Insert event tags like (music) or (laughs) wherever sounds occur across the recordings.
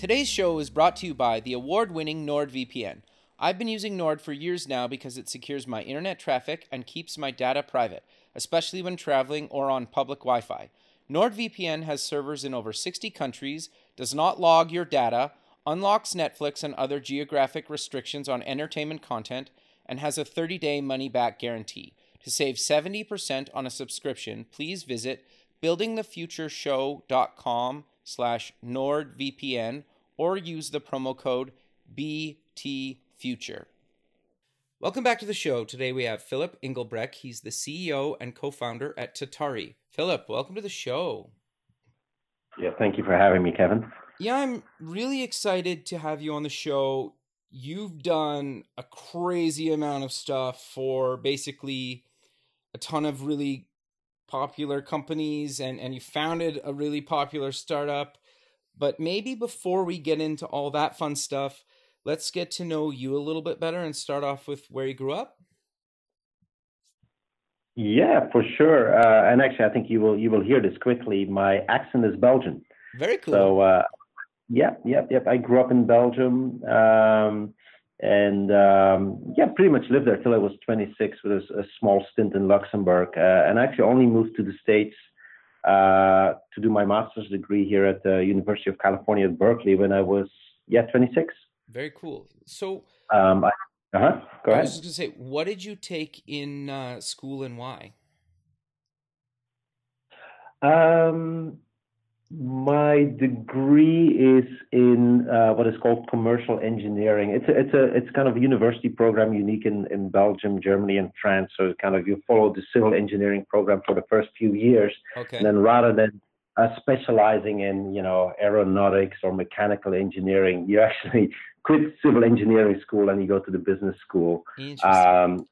Today's show is brought to you by the award winning NordVPN. I've been using Nord for years now because it secures my internet traffic and keeps my data private, especially when traveling or on public Wi Fi. NordVPN has servers in over 60 countries, does not log your data, unlocks Netflix and other geographic restrictions on entertainment content, and has a 30 day money back guarantee. To save 70% on a subscription, please visit buildingthefutureshow.com slash NordVPN or use the promo code BTFuture. Welcome back to the show. Today we have Philip Inghelbrecht. He's the CEO and co-founder at Tatari. Philip, welcome to the show. Yeah, thank you for having me, Kevin. Yeah, I'm really excited to have you on the show. You've done a crazy amount of stuff for basically a ton of really popular companies and and you founded a really popular startup but maybe before we get into all that fun stuff, let's get to know you a little bit better and start off with where you grew up. Yeah, for sure. Uh, and actually, I think you will you will hear this quickly. My accent is Belgian. Very cool. So, uh, yeah, yeah, yep. I grew up in Belgium, um, and um, yeah, pretty much lived there till I was 26 with a, a small stint in Luxembourg, uh, and I actually only moved to the states uh, to do my master's degree here at the University of California at Berkeley when I was yeah 26. Very cool. So, um, I, uh-huh. Go I ahead. was just gonna say, what did you take in uh, school and why? Um, my degree is in uh, what is called commercial engineering. It's a, it's a it's kind of a university program unique in, in Belgium, Germany, and France. So kind of you follow the civil engineering program for the first few years, Okay. and then rather than uh, specializing in you know aeronautics or mechanical engineering, you actually (laughs) quit civil engineering school and you go to the business school. Interesting. Um,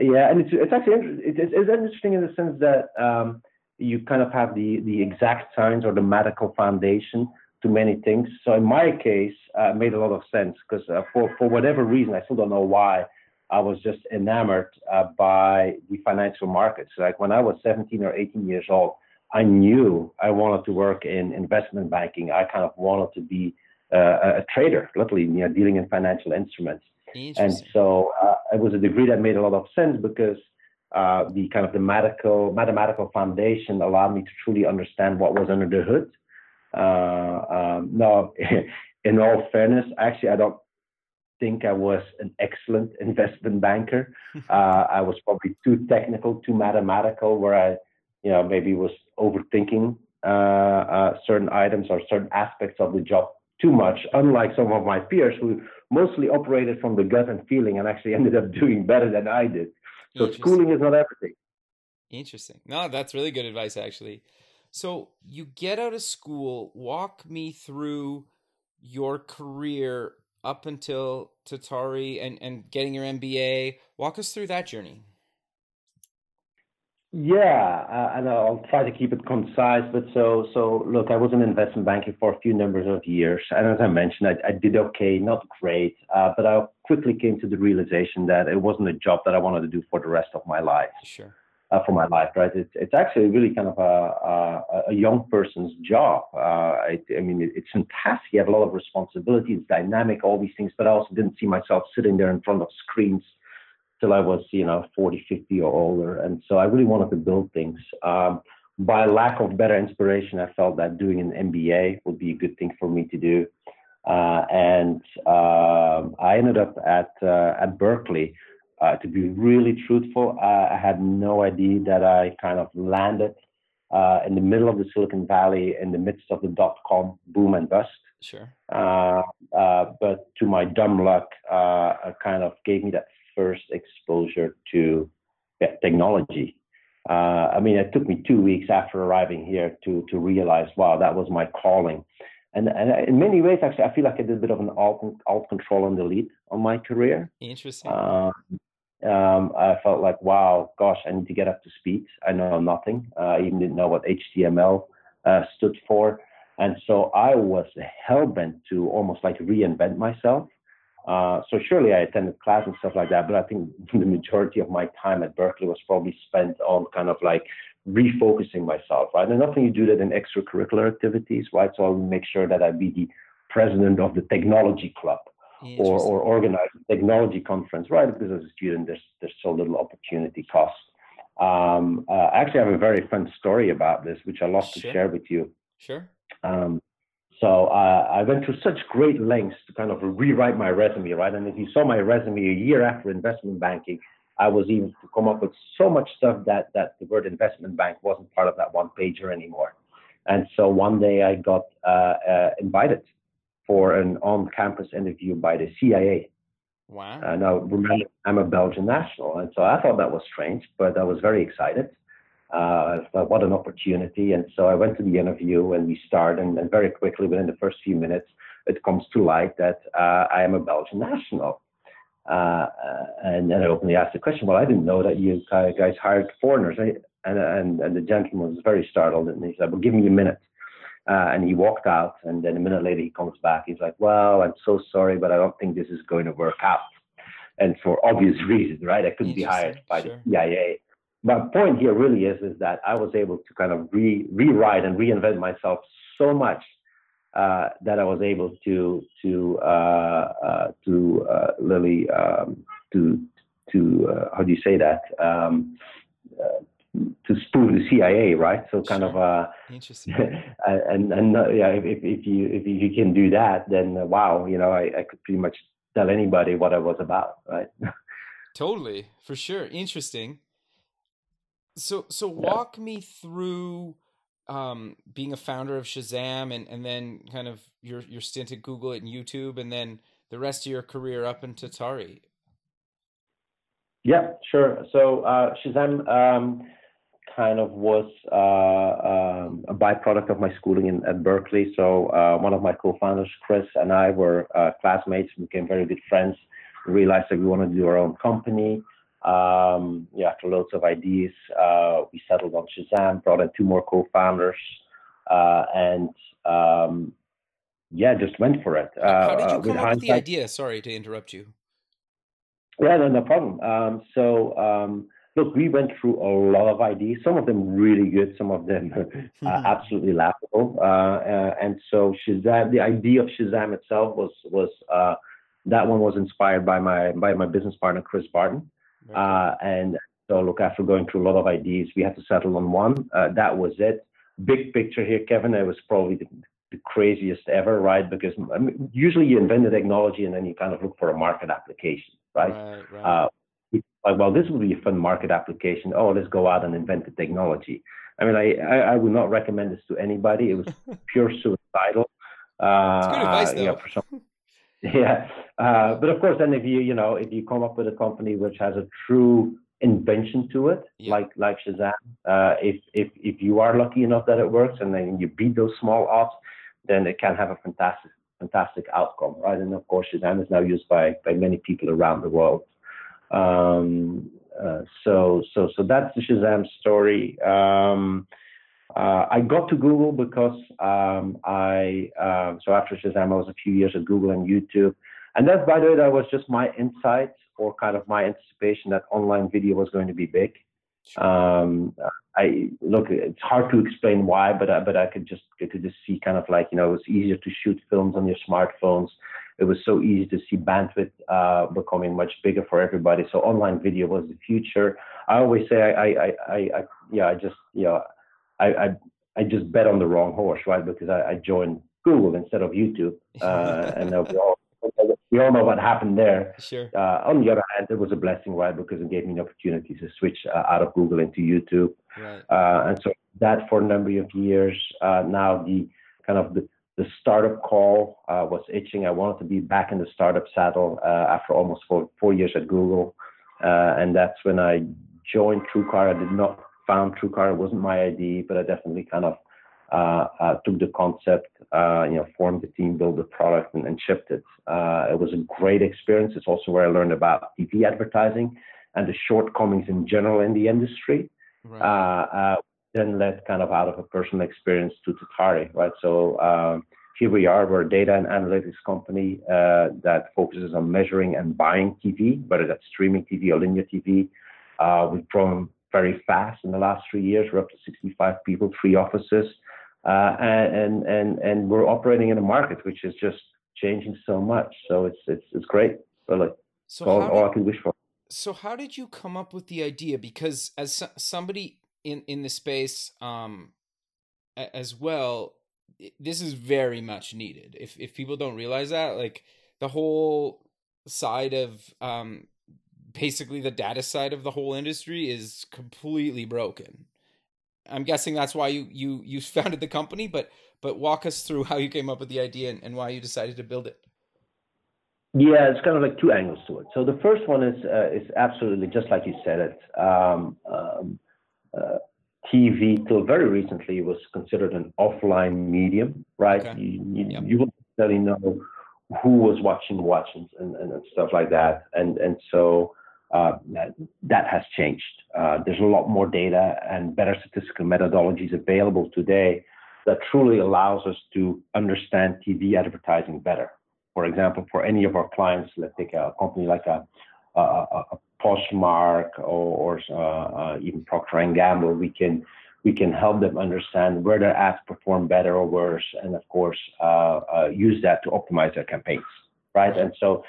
yeah, and it's it's actually it's, it's interesting in the sense that um, you kind of have the the exact science or the medical foundation to many things. So in my case, uh, it made a lot of sense because uh, for for whatever reason, I still don't know why, I was just enamored uh, by the financial markets. Like when I was 17 or 18 years old, I knew I wanted to work in investment banking. I kind of wanted to be uh, a trader, literally, you know, dealing in financial instruments. And so uh, it was a degree that made a lot of sense because uh, the kind of the medical, mathematical foundation allowed me to truly understand what was under the hood. Uh, um, now, (laughs) in all fairness, actually, I don't think I was an excellent (laughs) investment banker. (laughs) Uh, I was probably too technical, too mathematical, where I, you know, maybe was overthinking uh, uh, certain items or certain aspects of the job too much, unlike some of my peers who mostly operated from the gut and feeling and actually ended up doing better than I did. So schooling is not everything. Interesting. No, that's really good advice, actually. So you get out of school. Walk me through your career up until Tatari and, and getting your MBA. Walk us through that journey. Yeah, uh, and I'll try to keep it concise. But so, so look, I was in investment banking for a few numbers of years, and as I mentioned, I, I did okay, not great, uh, but I quickly came to the realization that it wasn't a job that I wanted to do for the rest of my life. Sure. uh, for my life, right? It's it's actually really kind of a a, a young person's job. Uh, I, I mean, it, it's fantastic. You have a lot of responsibility. It's dynamic, all these things. But I also didn't see myself sitting there in front of screens till I was, you know, 40, 50 or older. And so I really wanted to build things. Um, by lack of better inspiration, I felt that doing an MBA would be a good thing for me to do. Uh, and um, I ended up at uh, at Berkeley. Uh, to be really truthful, I had no idea that I kind of landed uh, in the middle of the Silicon Valley in the midst of the dot com boom and bust. Sure. Uh, uh, but to my dumb luck, uh, it kind of gave me that first exposure to technology. uh, I mean, it took me two weeks after arriving here to to realize, wow, that was my calling. And, and in many ways, actually, I feel like I did a bit of an alt, alt control and delete on my career. Interesting. Uh, um, I felt like, wow, gosh, I need to get up to speed. I know nothing. Uh, I even didn't know what HTML uh, stood for. And so I was hell bent to almost like reinvent myself. Uh, so surely I attended class and stuff like that, but I think (laughs) the majority of my time at Berkeley was probably spent on kind of like refocusing myself, right? And often you do that in extracurricular activities, right? So I'll make sure that I be the president of the technology club or, or organize a technology conference, right? Because as a student, there's there's so little opportunity cost. Um, uh, actually, I have a very fun story about this, which I love sure. to share with you. Sure. Um, so uh, I went to such great lengths to kind of rewrite my resume, right? And if you saw my resume a year after investment banking, I was even to come up with so much stuff that that the word investment bank wasn't part of that one pager anymore. And so one day I got uh, uh, invited for an on-campus interview by the CIA. Wow. Uh, now remember, I'm a Belgian national, and so I thought that was strange, but I was very excited. Uh, thought, what an opportunity. And so I went to the interview and we started, and, and very quickly, within the first few minutes, it comes to light that uh, I am a Belgian national. Uh, and then I openly asked the question, well, I didn't know that you guys hired foreigners. And, and, and the gentleman was very startled and he said, well, give me a minute. Uh, and he walked out. And then a minute later, he comes back. He's like, well, I'm so sorry, but I don't think this is going to work out. And for obvious (laughs) reasons, right? I couldn't be hired by sure. the CIA. My point here really is, is that I was able to kind of re, rewrite and reinvent myself so much uh, that I was able to to uh, uh, to uh, Lily um, to to uh, how do you say that um, uh, to spoof the CIA, right? So kind sure. of interesting. (laughs) and and yeah, if, if you if you can do that, then wow, you know, I, I could pretty much tell anybody what I was about, right? (laughs) totally, for sure. Interesting. So so walk yeah. me through um, being a founder of Shazam and, and then kind of your your stint at Google and YouTube and then the rest of your career up in Tari. Yeah, sure. So uh, Shazam um, kind of was uh, um, a byproduct of my schooling in, at Berkeley. So uh, one of my co-founders, Chris, and I were uh, classmates, became very good friends. Realized that we wanted to do our own company. Um, yeah, after loads of ideas, uh, we settled on Shazam, brought in two more co-founders, uh, and um, yeah, just went for it. Uh, How did you come up with the idea? Sorry to interrupt you. Yeah, no, no problem. Um, so, um, look, we went through a lot of ideas. Some of them really good, some of them (laughs) uh, absolutely laughable. Uh, uh, and so, Shazam, the idea of Shazam itself was was uh, that one was inspired by my by my business partner Chris Barton. Uh, and so, look, after going through a lot of ideas, we had to settle on one. Uh, that was it. Big picture here, Kevin. It was probably the, the craziest ever, right? Because I mean, usually you invent the technology and then you kind of look for a market application, right? right, right. Uh, like, well, this would be a fun market application. Oh, let's go out and invent the technology. I mean, I, I, I would not recommend this to anybody. It was (laughs) pure suicidal. Uh, good advice, though. Know, for some, (laughs) (laughs) Yeah, uh, but of course, then if you you know if you come up with a company which has a true invention to it, yeah. like like Shazam, uh, if if if you are lucky enough that it works and then you beat those small odds, then it can have a fantastic fantastic outcome, right? And of course, Shazam is now used by by many people around the world. Um, uh, so so so that's the Shazam story. Um, uh, I got to Google because um, I uh, so after Shazam I was a few years at Google and YouTube, and that by the way that was just my insight or kind of my anticipation that online video was going to be big. Um, I look, it's hard to explain why, but I, but I could just I could just see kind of like you know it was easier to shoot films on your smartphones. It was so easy to see bandwidth uh, becoming much bigger for everybody. So online video was the future. I always say I I I, I, I yeah I just you know I, I, I just bet on the wrong horse, right? Because I, I joined Google instead of YouTube, uh, (laughs) and uh, we, all, we all know what happened there. Sure. Uh, on the other hand, it was a blessing, right? Because it gave me an opportunity to switch uh, out of Google into YouTube, right. Uh, and so that for a number of years. Uh, now the kind of the the startup call was itching. I wanted to be back in the startup saddle after almost four, four years at Google, and that's when I joined TrueCar. I did not found TrueCar. It wasn't my idea, but I definitely kind of uh, uh, took the concept, uh, you know, formed the team, built the product, and, and shipped it. Uh, it was a great experience. It's also where I learned about TV advertising and the shortcomings in general in the industry. Right. Uh, uh, then led kind of out of a personal experience to Tatari, right? So um, here we are, we're a data and analytics company that focuses on measuring and buying TV, whether that's streaming TV or linear TV. we've grown very fast in the last three years. We're up to 65 people, three offices. Uh, and and and we're operating in a market which is just changing so much. So it's it's it's great, really. So all, did, all I can wish for. So how did you come up with the idea? Because as somebody in in the space, um, as well, this is very much needed. If if people don't realize that, like the whole side of um basically the data side of the whole industry is completely broken I'm guessing that's why you you you (laughs) founded the company, but but walk us through how you came up with the idea and, and why you decided to build it. Yeah, it's kind of like two angles to it. So the first one is uh, is absolutely just like you said it. Um, um, uh, TV till very recently was considered an offline medium, right? Okay. You you, yep. you wouldn't necessarily know who was watching what and, and, and stuff like that, and and so uh, that has changed. Uh, there's a lot more data and better statistical methodologies available today that truly allows us to understand TV advertising better. For example, for any of our clients, let's take a company like a, a, a Poshmark or, or uh, uh, even Procter and Gamble, we can we can help them understand where their ads perform better or worse, and of course uh, use that to optimize their campaigns, right? And so,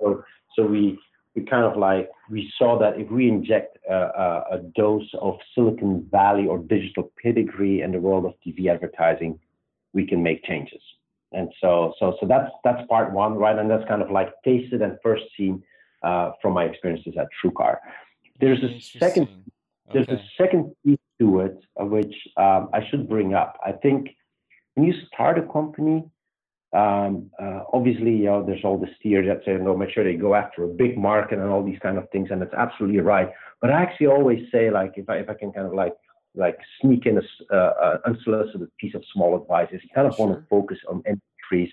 so so we we kind of like we saw that if we inject a, a, a, dose of Silicon Valley or digital pedigree in the world of TV advertising, we can make changes. And so, so, so that's that's part one, right? And that's kind of like tasted and first seen uh, from my experiences at TrueCar. There's a second, there's a second piece to it, uh, which um, I should bring up. I think when you start a company, um, uh, obviously, you know, there's all the steers that say, no, make sure they go after a big market and all these kind of things, and it's absolutely right. But I actually always say, like, if I if I can kind of like like sneak in a uh, unsolicited piece of small advice, is kind of sure. want to focus on entries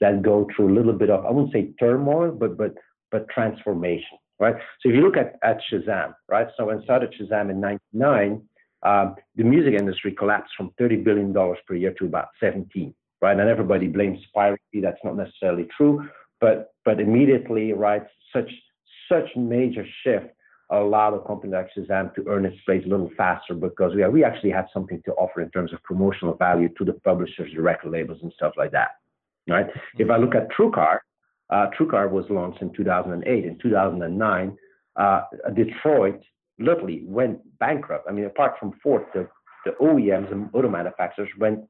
that go through a little bit of I wouldn't say turmoil, but but but transformation, right? So if you look at at Shazam, right? So when started Shazam in '99, um, the music industry collapsed from 30 billion dollars per year to about 17 right? And everybody blames piracy. That's not necessarily true, but but immediately, right? Such such major shift allowed a company like Shazam to earn its place a little faster because we we actually had something to offer in terms of promotional value to the publishers, the record labels, and stuff like that, right? Mm-hmm. If I look at TrueCar, uh, TrueCar was launched in 2008. In 2009, uh, Detroit literally went bankrupt. I mean, apart from Ford, the, the OEMs and auto manufacturers went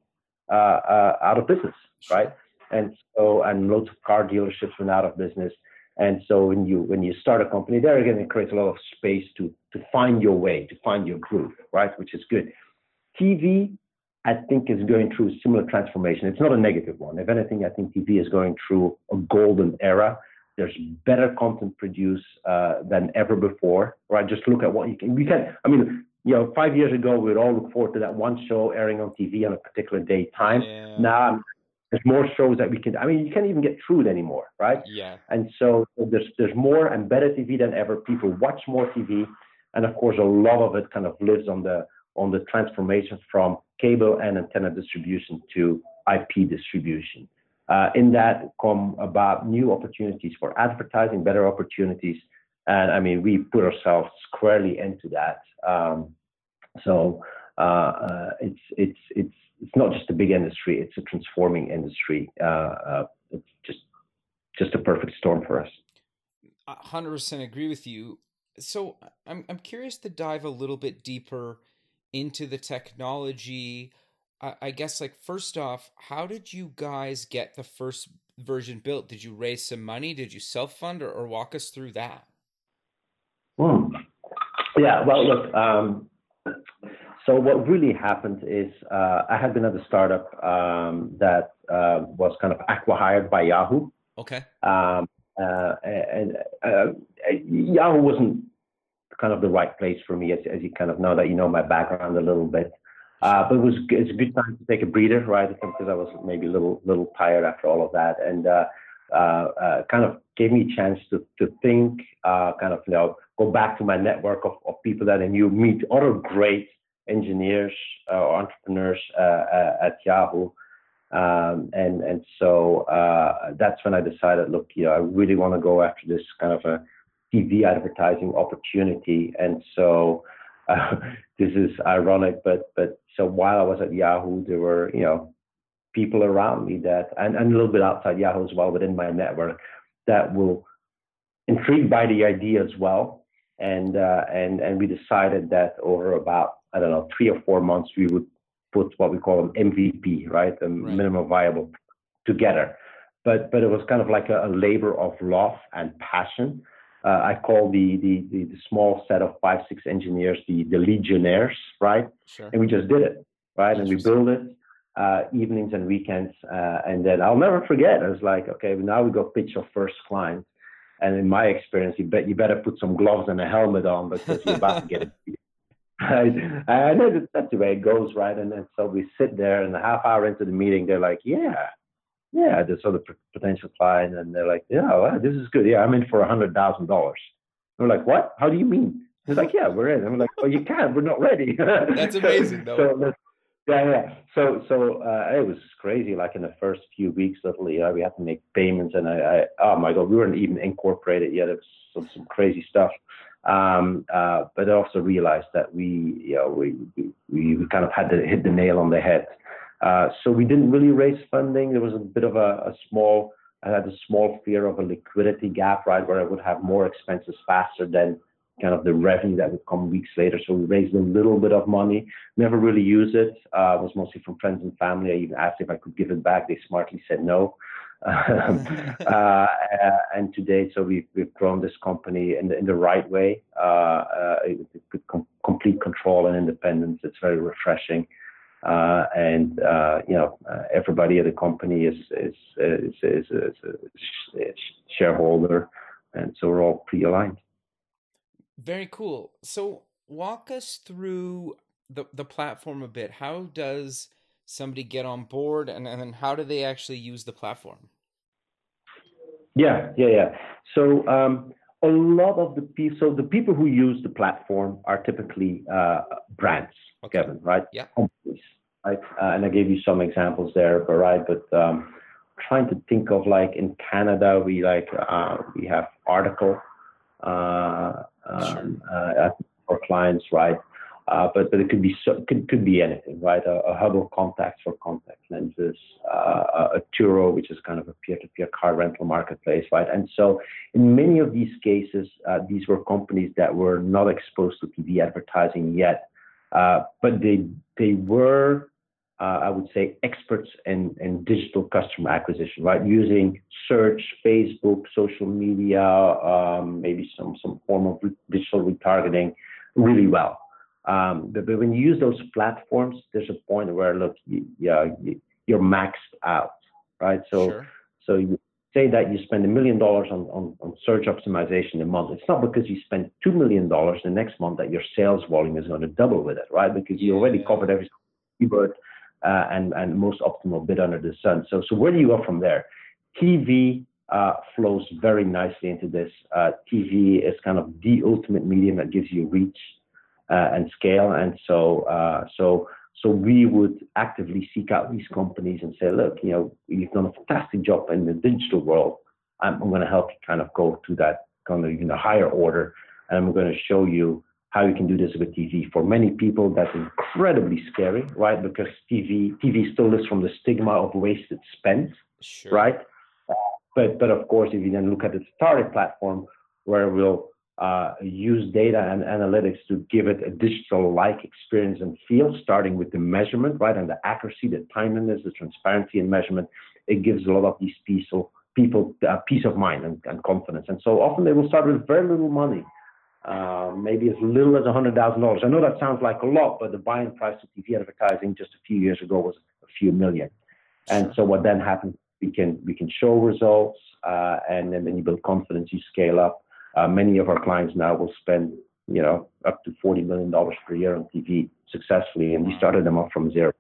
out of business, right? And so, and lots of car dealerships went out of business. And so when you when you start a company, there again it creates a lot of space to to find your way, to find your groove, right? Which is good. TV, I think, is going through a similar transformation. It's not a negative one. If anything, I think TV is going through a golden era. There's better content produced uh, than ever before, right? Just look at what you can. We can. I mean, you know, five years ago, we'd all look forward to that one show airing on TV on a particular day time. Yeah. Now there's more shows that we can. I mean, you can't even get through it anymore, right? Yeah. And so there's there's more and better TV than ever. People watch more TV, and of course, a lot of it kind of lives on the on the transformation from cable and antenna distribution to IP distribution. Uh, in that come about new opportunities for advertising, better opportunities, and I mean, we put ourselves squarely into that. Um, so uh, uh, it's it's it's it's not just a big industry; it's a transforming industry. Uh, uh it's just just a perfect storm for us. Hundred percent agree with you. So I'm I'm curious to dive a little bit deeper into the technology. I, I guess like first off, how did you guys get the first version built? Did you raise some money? Did you self fund, or, or walk us through that? Hmm. Yeah. Well, look. Um, so what really happened is uh, I had been at a startup um, that uh, was kind of acqui-hired by Yahoo. Okay. Um, uh, and uh, Yahoo wasn't kind of the right place for me, as, as you kind of know that you know my background a little bit. Uh, but it was it's a good time to take a breather, right? Because I was maybe a little little tired after all of that, and uh, uh, uh, kind of gave me a chance to to think, uh, kind of you know go back to my network of, of people that I knew, meet other great engineers uh, or entrepreneurs at Yahoo. Um, and and so uh, that's when I decided, look, you know, I really want to go after this kind of a TV advertising opportunity. And so (laughs) uh, this is ironic, but but so while I was at Yahoo, there were you know people around me that and, and a little bit outside Yahoo as well within my network that will intrigued by the idea as well. And uh, and and we decided that over about I don't know three or four months we would put what we call an MVP, right, a right. minimum viable, together. But but it was kind of like a, a labor of love and passion. Uh, I call the, the, the the small set of five six engineers the the legionnaires, right? Sure. And we just did it, right? And we built it uh, evenings and weekends, uh, and then I'll never forget. I was like, okay, now we go pitch our first client. And in my experience, you bet you better put some gloves and a helmet on because you're about to get it (laughs) I, I know that that's the way it goes, right? And then so we sit there, and a half hour into the meeting, they're like, "Yeah, yeah," the sort of potential client, and they're like, "Yeah, well, this is good. Yeah, I'm in for a hundred thousand dollars." We're like, "What? How do you mean?" He's like, "Yeah, we're in." I'm like, "Oh, you can't. We're not ready." That's amazing, (laughs) though. So, yeah, yeah. So, so uh, it was crazy. Like in the first few weeks, literally, uh, we had to make payments, and I, I, oh my god, we weren't even incorporated yet. It was some, some crazy stuff. Um, uh, but I also realized that we, you know, we, we, we kind of had to hit the nail on the head. Uh, so we didn't really raise funding. There was a bit of a, a, small, I had a small fear of a liquidity gap, right, where I would have more expenses faster than kind of the revenue that would come weeks later. So we raised a little bit of money, never really used it. Uh, it was mostly from friends and family. I even asked if I could give it back. They smartly said no. (laughs) (laughs) Uh, and today, so we've, we've grown this company in the, in the right way, uh, uh, with com- complete control and independence. It's very refreshing. Uh, and uh, you know uh, everybody at the company is is is, is, is, is a shareholder, and so we're all pre-aligned. Very cool. So walk us through the the platform a bit. How does somebody get on board and, and then how do they actually use the platform? Yeah, yeah, yeah. So um, a lot of the people, so the people who use the platform are typically uh, brands, okay. Kevin, right? Yeah. Companies, right? Uh, and I gave you some examples there, but right, but um, trying to think of like in Canada, we like uh, we have Article uh, um. Uh, for clients, right? Uh, but but it could be so, could could be anything, right? A, a Hubble contacts for contact lenses, uh, a Turo, which is kind of a peer-to-peer car rental marketplace, right? And so in many of these cases, uh, these were companies that were not exposed to TV advertising yet, uh, but they they were. Uh, I would say experts in, in digital customer acquisition, right? Using search, Facebook, social media, um, maybe some some form of digital retargeting, really well. Um, but, but, when you use those platforms, there's a point where look, you, yeah, you, you're maxed out, right? So, sure. so you say that you spend a million dollars on, on, on search optimization a month. It's not because you spend two million dollars the next month that your sales volume is going to double with it, right? Because you already covered every keyword uh, and and most optimal bid under the sun. So, so where do you go from there? TV uh, flows very nicely into this. Uh, TV is kind of the ultimate medium that gives you reach uh, and scale. And so, uh, so, so we would actively seek out these companies and say, look, you know, you've done a fantastic job in the digital world. I'm, I'm going to help you kind of go to that kind of even a higher order, and I'm going to show you how you can do this with TV. For many people, that's incredibly scary, right? Because TV TV still lives from the stigma of wasted spend, sure. right? but but of course, if you then look at the Started platform, where we'll uh, use data and analytics to give it a digital-like experience and feel, starting with the measurement, right, and the accuracy, the timeliness, the transparency and measurement. It gives a lot of these people people uh, peace of mind and, and, confidence. And so often they will start with very little money, uh, maybe as little as $100,000. I know that sounds like a lot, but the buying price of TV advertising just a few years ago was a few million. And so what then happens, we can we can show results, uh, and then when you build confidence, you scale up uh, many of our clients now will spend you know, up to forty million dollars per year on TV successfully, and we started them off from zero.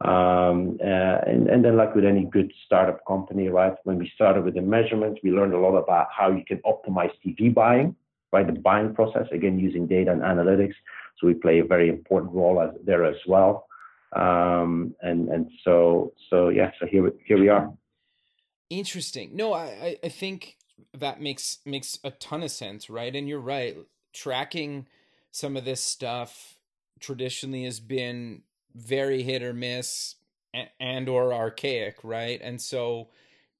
Um, uh, and, and then, like with any good startup company, right? When we started with the measurements, we learned a lot about how you can optimize TV buying, right? The buying process, again, using data and analytics. So we play a very important role as, there as well. Um, and and so so yeah, so here here we are. Interesting. No, I I think that makes makes a ton of sense, right? And you're right. Tracking some of this stuff traditionally has been very hit or miss and or archaic, right? And so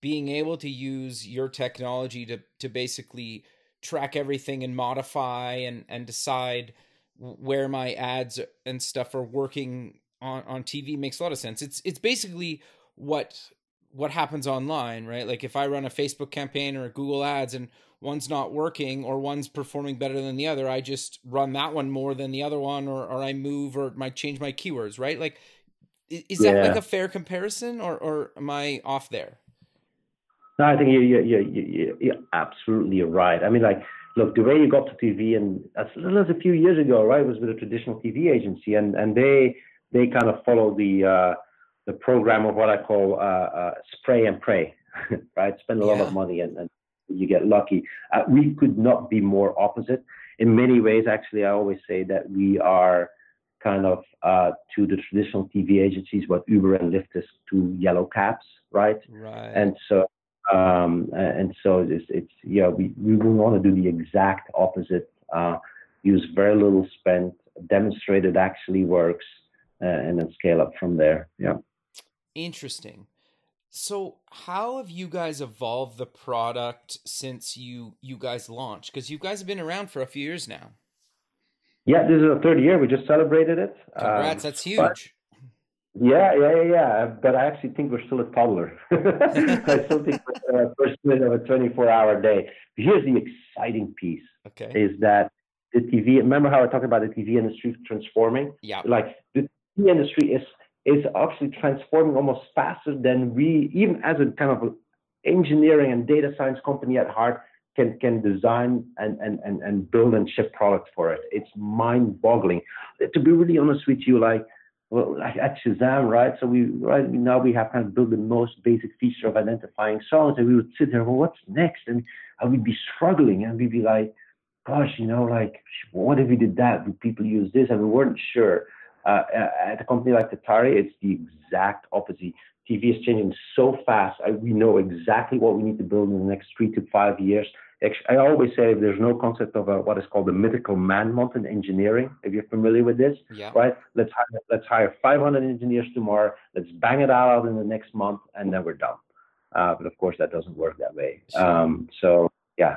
being able to use your technology to to basically track everything and modify and and decide where my ads and stuff are working on on TV makes a lot of sense. It's it's basically what what happens online, right? Like if I run a Facebook campaign or a Google Ads and one's not working or one's performing better than the other, I just run that one more than the other one, or or I move or might change my keywords, right? Like, is that yeah. like a fair comparison, or or am I off there? No, I think you you you you're absolutely right. I mean, like, look, the way you got to TV, and as little as a few years ago, right, was with a traditional TV agency, and and they they kind of follow the uh, the program of what I call uh, uh, spray and pray, (laughs) right? Spend a lot of money and, and you get lucky. Uh, we could not be more opposite. In many ways, actually, I always say that we are kind of uh, to the traditional TV agencies what Uber and Lyft is to yellow cabs, right? Right. And so, um, and so it's, it's yeah, we we want to do the exact opposite. Uh, use very little spent, demonstrate it actually works, uh, and then scale up from there. Yeah. Interesting. So, how have you guys evolved the product since you you guys launched? Because you guys have been around for a few years now. Yeah, this is the third year. We just celebrated it. Congrats! Um, that's huge. Yeah, yeah, yeah. But I actually think we're still a toddler. (laughs) I still think we're uh, first minute of a 24-hour day. Here's the exciting piece: okay. is that the TV. Remember how I talked about the TV industry transforming? Yeah. Like the TV industry is is actually transforming almost faster than we, even as a kind of engineering and data science company at heart, can can design and and and, and build and ship products for it. It's mind-boggling. To be really honest with you, like well, like at Shazam, right? So we right now we have kind of built the most basic feature of identifying songs, and we would sit there, well, what's next? And I would be struggling, and we'd be like, gosh, you know, like what if we did that? Would people use this? And we weren't sure. Uh, at a company like Tatari, it's the exact opposite. TV is changing so fast. I, we know exactly what we need to build in the next three to five years. I always say there's no concept of a, what is called the mythical man month in engineering. If you're familiar with this, yeah. right? Let's hire, let's hire 500 engineers tomorrow. Let's bang it out in the next month, and then we're done. Uh, but of course, that doesn't work that way. Um, so yeah.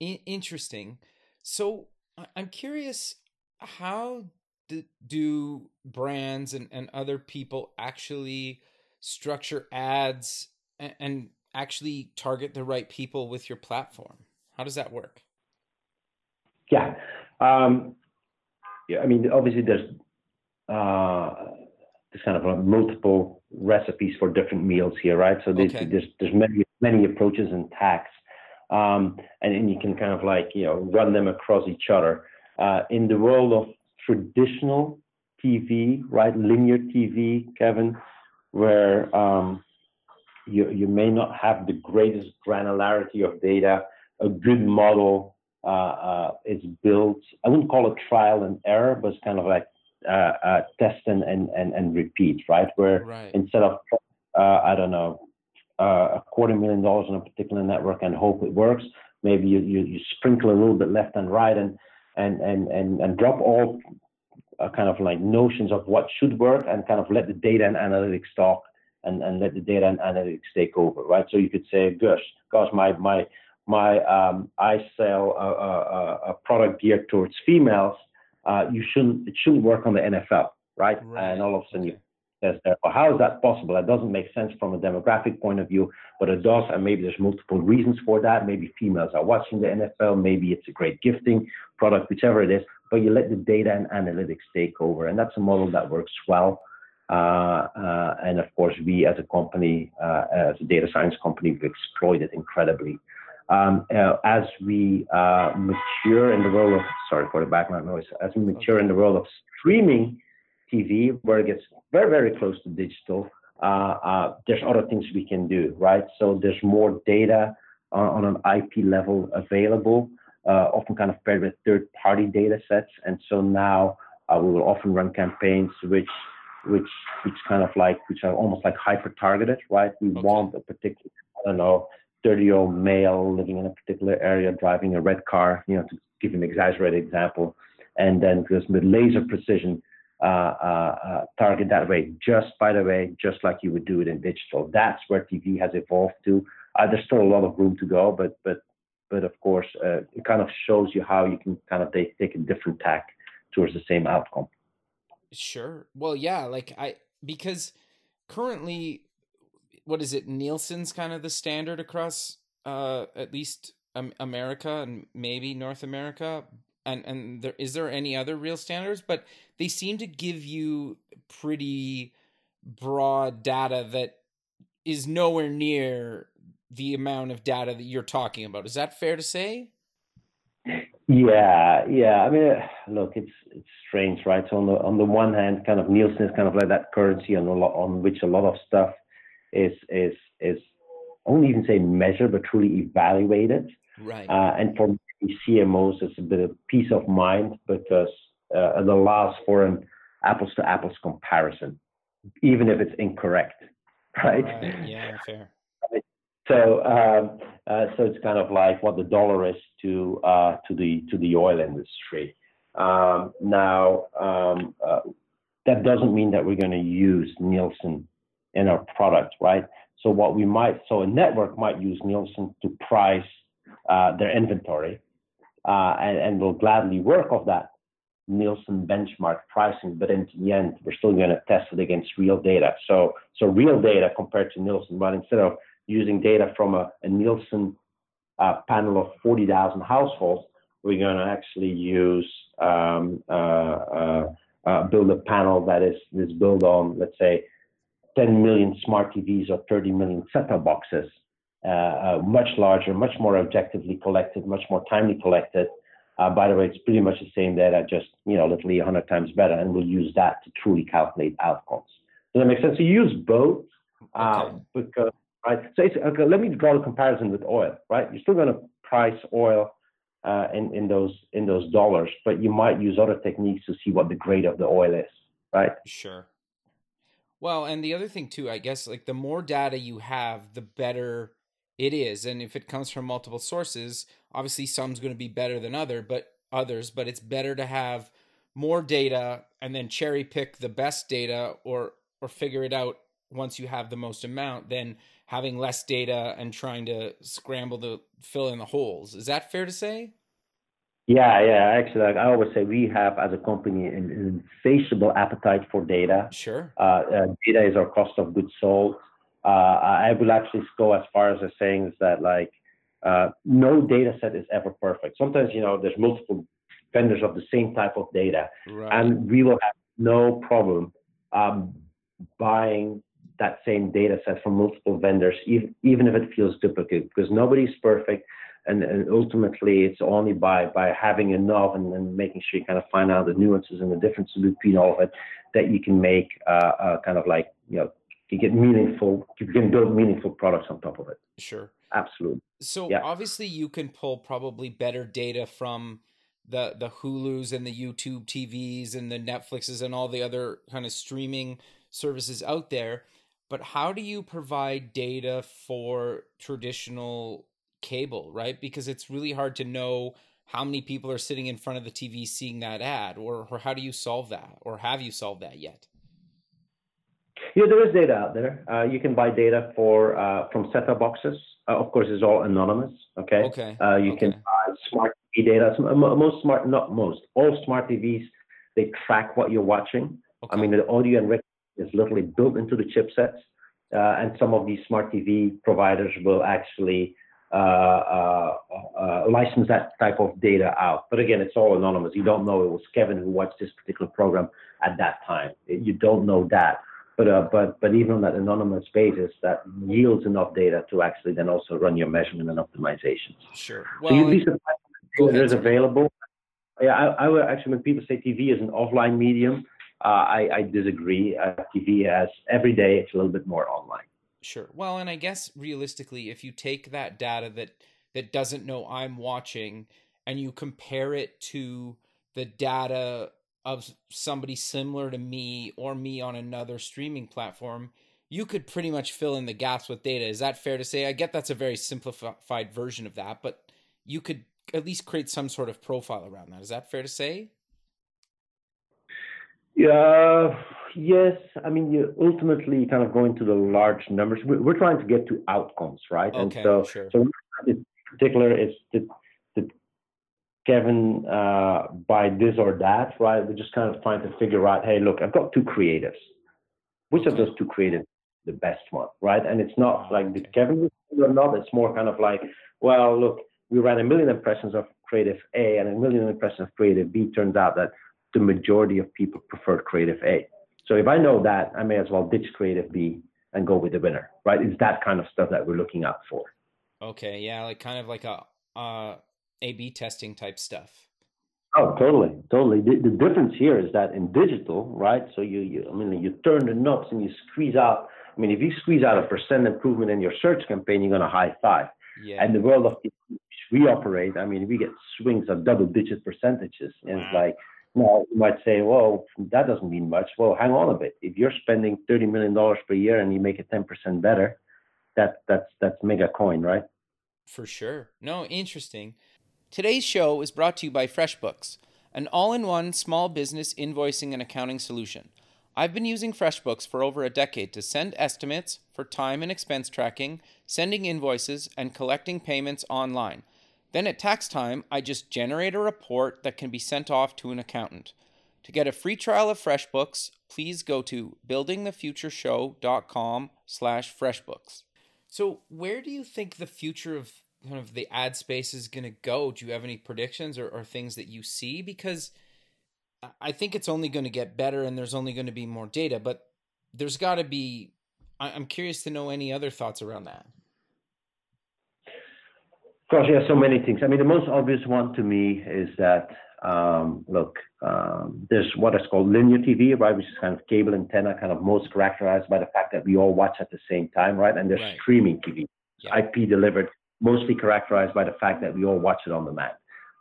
Interesting. So I'm curious, how do brands and, and other people actually structure ads and, and actually target the right people with your platform? How does that work? Yeah. Um, yeah, I mean, obviously there's uh, there's kind of a multiple recipes for different meals here, right? So there's okay. there's, there's many many approaches and tacks, um, and, and you can kind of like you know run them across each other. Uh, in the world of traditional TV, right? Linear TV, Kevin, where um, you, you may not have the greatest granularity of data. A good model uh, uh, is built, I wouldn't call it trial and error, but it's kind of like uh, uh test and, and, and, and repeat, right? Where right. instead of, uh, I don't know, uh, a quarter million dollars on a particular network and hope it works, maybe you, you, you sprinkle a little bit left and right and and and and, and drop all uh, kind of like notions of what should work and kind of let the data and analytics talk and, and let the data and analytics take over, right? So you could say, gosh, gosh, my my my um, I sell a, a, a, product geared towards females. Uh, you shouldn't it shouldn't work on the NFL, right? right. And all of a sudden you there. Well, how is that possible? That doesn't make sense from a demographic point of view, but it does, and maybe there's multiple reasons for that. Maybe females are watching the NFL, maybe it's a great gifting product, whichever it is. But you let the data and analytics take over, and that's a model that works well. Uh, uh, and of course, we as a company, uh, as a data science company, we exploit it incredibly. um, as we mature in the world of sorry for the background noise, as we mature in the world of streaming TV, where it gets very very close to digital, there's other things we can do, right? So there's more data on, on an IP level available, uh, often kind of paired with third-party data sets, and so now uh, we will often run campaigns which which which kind of like which are almost like hyper targeted, right? We okay. want a particular I don't know 30 year old male living in a particular area driving a red car, you know, to give an exaggerated example, and then just with laser precision uh, uh, uh, target that way. Just by the way, just like you would do it in digital. That's where TV has evolved to. Uh, there's still a lot of room to go, but but but of course, uh, it kind of shows you how you can kind of take, take a different tack towards the same outcome. Sure. Well, yeah, like I because currently what is it? Nielsen's kind of the standard across uh, at least America and maybe North America. And and there is there any other real standards? But they seem to give you pretty broad data that is nowhere near the amount of data that you're talking about. Is that fair to say? Yeah, yeah. I mean, look, it's it's strange, right? So on the on the one hand, kind of Nielsen is kind of like that currency on a lot, on which a lot of stuff is is is I won't even say measured, but truly evaluated. Right. Uh, and for CMOs, it's a bit of peace of mind because uh, it allows for an apples to apples comparison, even if it's incorrect. (laughs) Right. right. Yeah. Fair. So, um, uh, so it's kind of like what the dollar is to uh, to the to the oil industry. Um, now, um, uh, that doesn't mean that we're going to use Nielsen in our product, right? So what we might, so a network might use Nielsen to price uh, their inventory, uh, and, and will gladly work off that Nielsen benchmark pricing, but in the end, we're still going to test it against real data. So, so real data compared to Nielsen, but instead of using data from a, a Nielsen uh, panel of 40,000 households, we're going to actually use um, uh, uh, uh, build a panel that is is built on, let's say, 10 million smart TVs or 30 million set-top boxes, uh, uh, much larger, much more objectively collected, much more timely collected. Uh, by the way, it's pretty much the same data, just you know, literally 100 times better, and we'll use that to truly calculate outcomes. Does that make sense? So you use both uh, okay. because right. So okay, let me draw a comparison with oil. Right, you're still going to price oil uh, in in those in those dollars, but you might use other techniques to see what the grade of the oil is. Right. Sure. Well, and the other thing too, I guess, like the more data you have, the better it is. And if it comes from multiple sources, obviously some's going to be better than other, but others, but it's better to have more data and then cherry pick the best data or or figure it out once you have the most amount than having less data and trying to scramble to fill in the holes. Is that fair to say? Yeah, yeah. Actually, like I always say, we have as a company an insatiable appetite for data. Sure. Uh, uh, data is our cost of goods sold. Uh, I will actually go as far as saying is that like uh, no data set is ever perfect. Sometimes you know there's multiple vendors of the same type of data, right. and we will have no problem um, buying that same data set from multiple vendors, even, even if it feels duplicate, because nobody's perfect and, and ultimately it's only by by having enough and, and making sure you kind of find out the nuances and the differences between all of it that you can make uh, uh, kind of like you know you get meaningful you can build meaningful products on top of it. Sure. Absolutely. So yeah. obviously you can pull probably better data from the the hulus and the youtube tvs and the netflixes and all the other kind of streaming services out there but how do you provide data for traditional cable, right? Because it's really hard to know how many people are sitting in front of the TV seeing that ad, or, or how do you solve that, or have you solved that yet? Yeah, there is data out there. Uh, you can buy data for uh, from set-top boxes. Uh, of course, it's all anonymous. Okay. Okay. Uh, you okay. can buy smart TV data. Most smart, not most, all smart TVs they track what you're watching. Okay. I mean, the audio and is literally built into the chipsets, uh, and some of these smart TV providers will actually uh, uh, uh, license that type of data out. But again, it's all anonymous. You don't know it was Kevin who watched this particular program at that time. You don't know that. but uh, but but even on that anonymous basis, that yields enough data to actually then also run your measurement and optimizations. Sure. Well, so you'd be surprised there's available. Yeah, I, I, would actually when people say TV is an offline medium, uh, I, I, disagree. Uh, TV has every day it's a little bit more online. Sure. Well, and I guess realistically, if you take that data that that doesn't know I'm watching and you compare it to the data of somebody similar to me or me on another streaming platform, you could pretty much fill in the gaps with data. Is that fair to say? I get that's a very simplified version of that, but you could at least create some sort of profile around that. Is that fair to say? Yeah, yes. I mean, you ultimately kind of go into the large numbers. We're, we're trying to get to outcomes, right? Okay, and so, sure. so in particular, is the Kevin uh, buy this or that, right? We're just kind of trying to figure out, hey, look, I've got two creatives. Which of those two creatives the best one, right? And it's not like did Kevin or not. It's more kind of like, well, look, we ran a million impressions of creative A and a million impressions of creative B. Turns out that the majority of people prefer creative A. So if I know that, I may as well ditch creative B and go with the winner, right? It's that kind of stuff that we're looking out for. Okay, yeah, like kind of like a uh, a/B testing type stuff. Oh, totally, totally. The, the, difference here is that in digital, right? So you, you, I mean, you turn the knobs and you squeeze out. I mean, if you squeeze out a percent improvement in your search campaign, you're gonna high five. Yeah. And the world of we operate, I mean, we get swings of double-digit percentages, and wow. it's like, now you might say, well, that doesn't mean much. Well, hang on a bit. If you're spending thirty million dollars per year and you make it ten percent better, that that's that's mega coin, right? For sure. No, interesting. Today's show is brought to you by FreshBooks, an all in one small business invoicing and accounting solution. I've been using FreshBooks for over a decade to send estimates for time and expense tracking, sending invoices, and collecting payments online. Then at tax time, I just generate a report that can be sent off to an accountant. To get a free trial of FreshBooks, please go to buildingthefutureshow.com slash freshbooks. So where do you think the future of kind of the ad space is going to go? Do you have any predictions or, or things that you see? Because I think it's only going to get better and there's only going to be more data, but there's got to be. I'm curious to know any other thoughts around that. Gosh, yeah, so many things. I mean, the most obvious one to me is that um, look, um, there's what is called linear TV, right, which is kind of cable antenna, kind of most characterized by the fact that we all watch at the same time, right? And there's right. streaming TV, yeah. IP delivered mostly characterized by the fact that we all watch it on demand,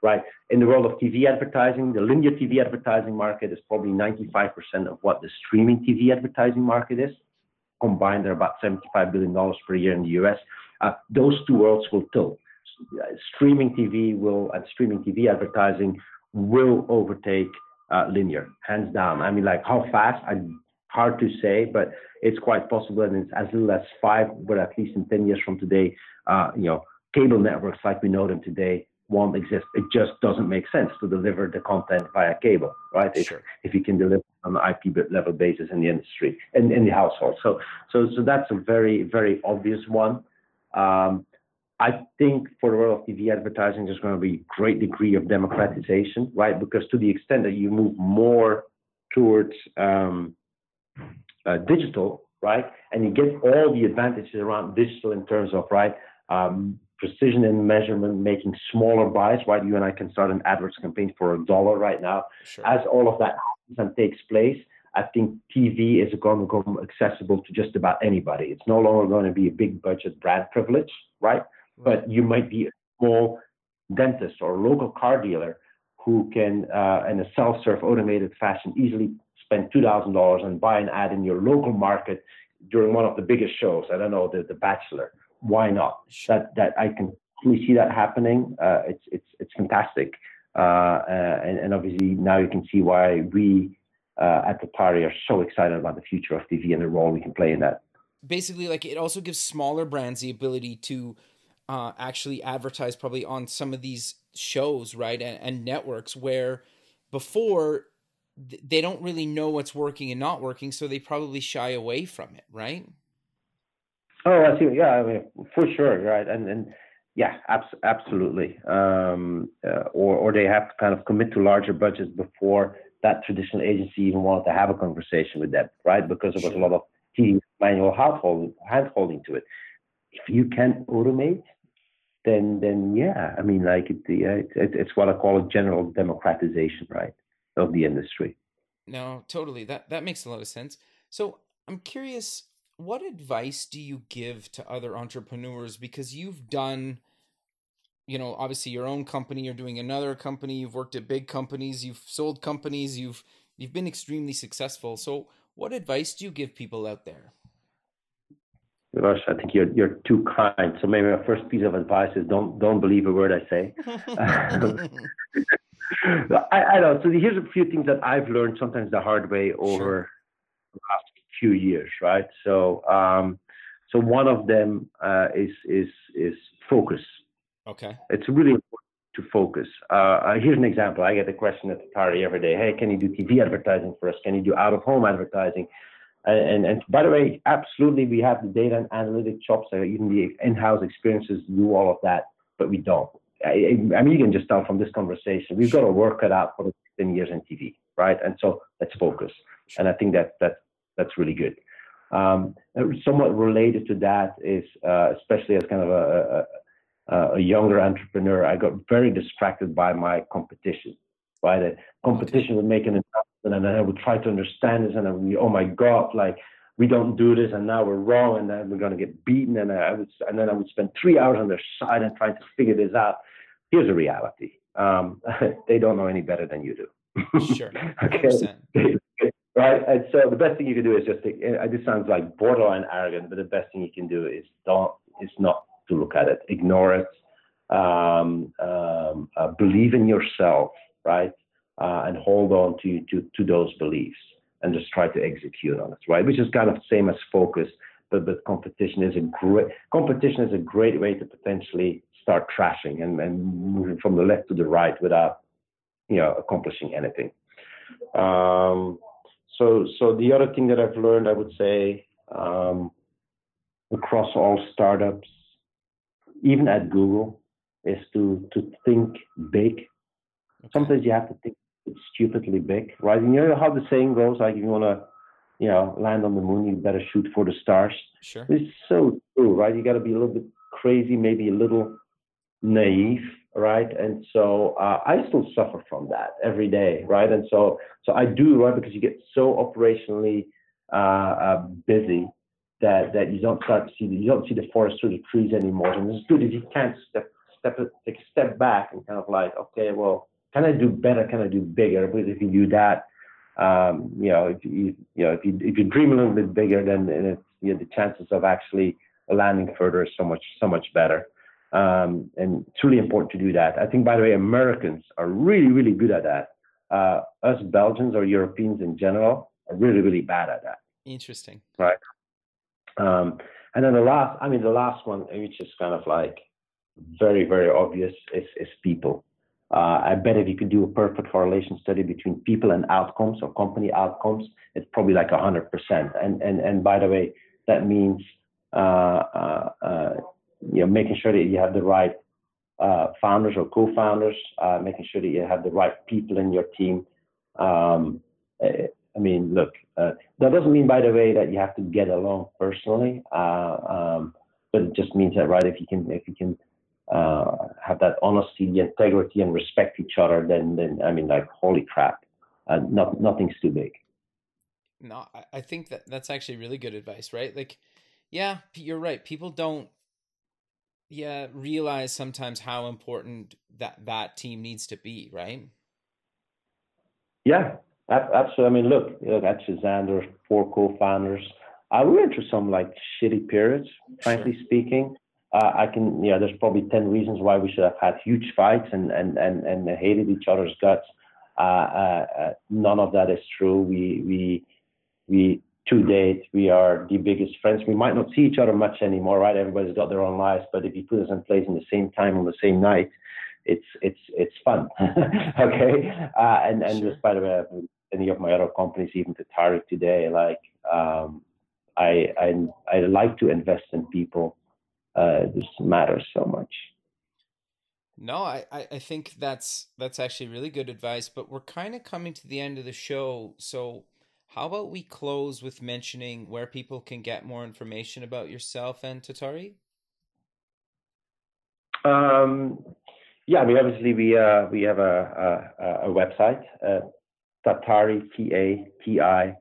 right? In the world of TV advertising, the linear TV advertising market is probably 95% of what the streaming TV advertising market is. Combined, they're about $75 billion per year in the US. Uh, those two worlds will tilt. Streaming TV will, and streaming TV advertising will overtake uh, linear, hands down. I mean, like how fast? I, hard to say, but it's quite possible, and it's as little as five, but at least in 10 years from today, uh, you know, cable networks like we know them today won't exist. It just doesn't make sense to deliver the content via cable, right? Sure. If, if you can deliver on an IP level basis in the industry in, in the household. So, so, so that's a very, very obvious one. Um, I think for the world of TV advertising, there's going to be a great degree of democratization, right? Because to the extent that you move more towards um, uh, digital, right, and you get all the advantages around digital in terms of right um, precision in measurement, making smaller buys, right? You and I can start an AdWords campaign for a dollar right now. Sure. As all of that happens and takes place, I think TV is going to become accessible to just about anybody. It's no longer going to be a big budget brand privilege, right? But you might be a small dentist or local car dealer who can, uh, in a self-serve automated fashion, easily spend $2,000 and buy an ad in your local market during one of the biggest shows. I don't know, the, the Bachelor why not? That that I can see that happening. Uh, it's it's it's fantastic, uh, uh, and, and, obviously now you can see why we uh, at Tatari are so excited about the future of TV and the role we can play in that. Basically, like it also gives smaller brands the ability to uh, actually advertise probably on some of these shows, right, and, and networks where before they don't really know what's working and not working, so they probably shy away from it, right? Oh, I see. Yeah, I mean, for sure, right? And and yeah, abs- absolutely. Um, uh, or or they have to kind of commit to larger budgets before that traditional agency even wanted to have a conversation with them, right? Because there was a lot of manual hand holding to it. If you can automate, then then yeah, I mean, like it, it, it's what I call a general democratization, right, of the industry. No, totally. That that makes a lot of sense. So I'm curious, what advice do you give to other entrepreneurs because you've done you know obviously your own company you're doing another company you've worked at big companies you've sold companies you've you've been extremely successful so what advice do you give people out there Gosh, I think you're you're too kind. So maybe my first piece of advice is don't don't believe a word I say. (laughs) I, I know. So here's a few things that I've learned sometimes the hard way over sure. the last few years, right? So um, so one of them uh, is is is focus. Okay. It's really important to focus. Uh, uh, here's an example. I get a question at the party every day. Hey, can you do TV advertising for us? Can you do out of home advertising? And, and, by the way, absolutely, we have the data and analytic chops, uh, even the in-house experiences do all of that, but we don't. I, I mean, you can just tell from this conversation, we've got to work it out for the 10 years in TV, right? And so let's focus. And I think that that that's really good. Um, somewhat related to that is, uh, especially as kind of a, uh, a younger entrepreneur, I got very distracted by my competition. Right, the competition would make an announcement, and then I would try to understand this, and I would be, oh my god, like we don't do this, and now we're wrong, and then we're going to get beaten, and I would, and then I would spend three hours on their side and trying to figure this out. Here's the reality: um, (laughs) they don't know any better than you do. sure. (laughs) okay. (laughs) right? And so the best thing you can do is just, uh, this sounds like borderline arrogant, but the best thing you can do is don't, is not to look at it, ignore it, um, um, uh, believe in yourself, right? Uh, and hold on to, to, to those beliefs and just try to execute on it, right? Which is kind of the same as focus, but, but competition is a great, competition is a great way to potentially start trashing and, and moving from the left to the right without, you know, accomplishing anything. Um, so, so the other thing that I've learned, I would say, um, across all startups even at Google, is to to think big. Sometimes you have to think stupidly big, right? And you know how the saying goes, like if you want to, you know, land on the moon, you better shoot for the stars. Sure. It's so true, right? You got to be a little bit crazy, maybe a little naive, right? And so uh, I still suffer from that every day, right? And so so I do, right? Because you get so operationally uh, uh, busy that that you don't start to see the, you don't see the forest through the trees anymore. And it's good if you can't step step take a step back and kind of like, okay, well, can I do better? Can I do bigger? But if you do that, um, you know, if you you know if you if you dream a little bit bigger, then it's, you know, the chances of actually landing further is so much so much better. Um, and it's really important to do that. I think, by the way, Americans are really really good at that. Uh, us Belgians or Europeans in general are really really bad at that. Interesting. Right. Um, and then the last, I mean, the last one, which is kind of like very, very obvious, is, is people. Uh, I bet if you could do a perfect correlation study between people and outcomes or company outcomes, it's probably like 100%. And, and, and by the way, that means uh, uh, uh, you know, making sure that you have the right uh, founders or co-founders, uh, making sure that you have the right people in your team. Um, I mean, look, that doesn't mean, by the way, that you have to get along personally, um, but it just means that, right, if you can, if you can uh, have that honesty, the integrity, and respect each other, then, then I mean, like, holy crap, uh, not, nothing's too big. No, I think that that's actually really good advice, right? Like, yeah, you're right. People don't, yeah, realize sometimes how important that that team needs to be, right? Yeah, Absolutely. I mean, look, look at Shazam, four co-founders. We went through some like shitty periods, frankly sure. speaking. Uh, I can, yeah, there's probably 10 reasons why we should have had huge fights and, and, and, and hated each other's guts. Uh, uh, uh, none of that is true. We, we, we, to date, we are the biggest friends. We might not see each other much anymore, right? Everybody's got their own lives, but if you put us in place in the same time on the same night, it's, it's, it's fun. (laughs) okay. Uh, and, and just by the way, any of my other companies, even to Tariq today, like um, I, I I like to invest in people. Uh, this matters so much. No, I, I think that's that's actually really good advice, but we're kind of coming to the end of the show. So how about we close with mentioning where people can get more information about yourself and Tatari? Um, yeah, we obviously we uh, we have a a, a website, uh, Tatari T A T I.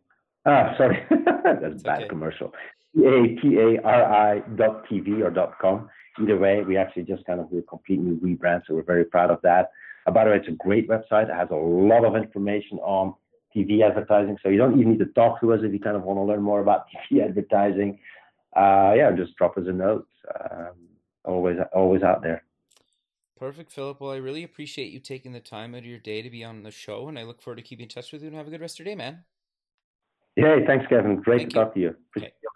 Ah, sorry, (laughs) that's a bad okay. commercial. T A T A R I dot TV or dot com either way, we actually just kind of do a complete new rebrand, so we're very proud of that. Uh, by the way, it's a great website. It has a lot of information on TV advertising, so you don't even need to talk to us if you kind of want to learn more about (laughs) TV advertising. Uh, yeah, just drop us a note. Um, always, always out there. Perfect, Philip. Well, I really appreciate you taking the time out of your day to be on the show, and I look forward to keeping in touch with you. And have a good rest of your day, man. Hey, thanks, Kevin. Great Thank to you. talk to you. Appreciate okay.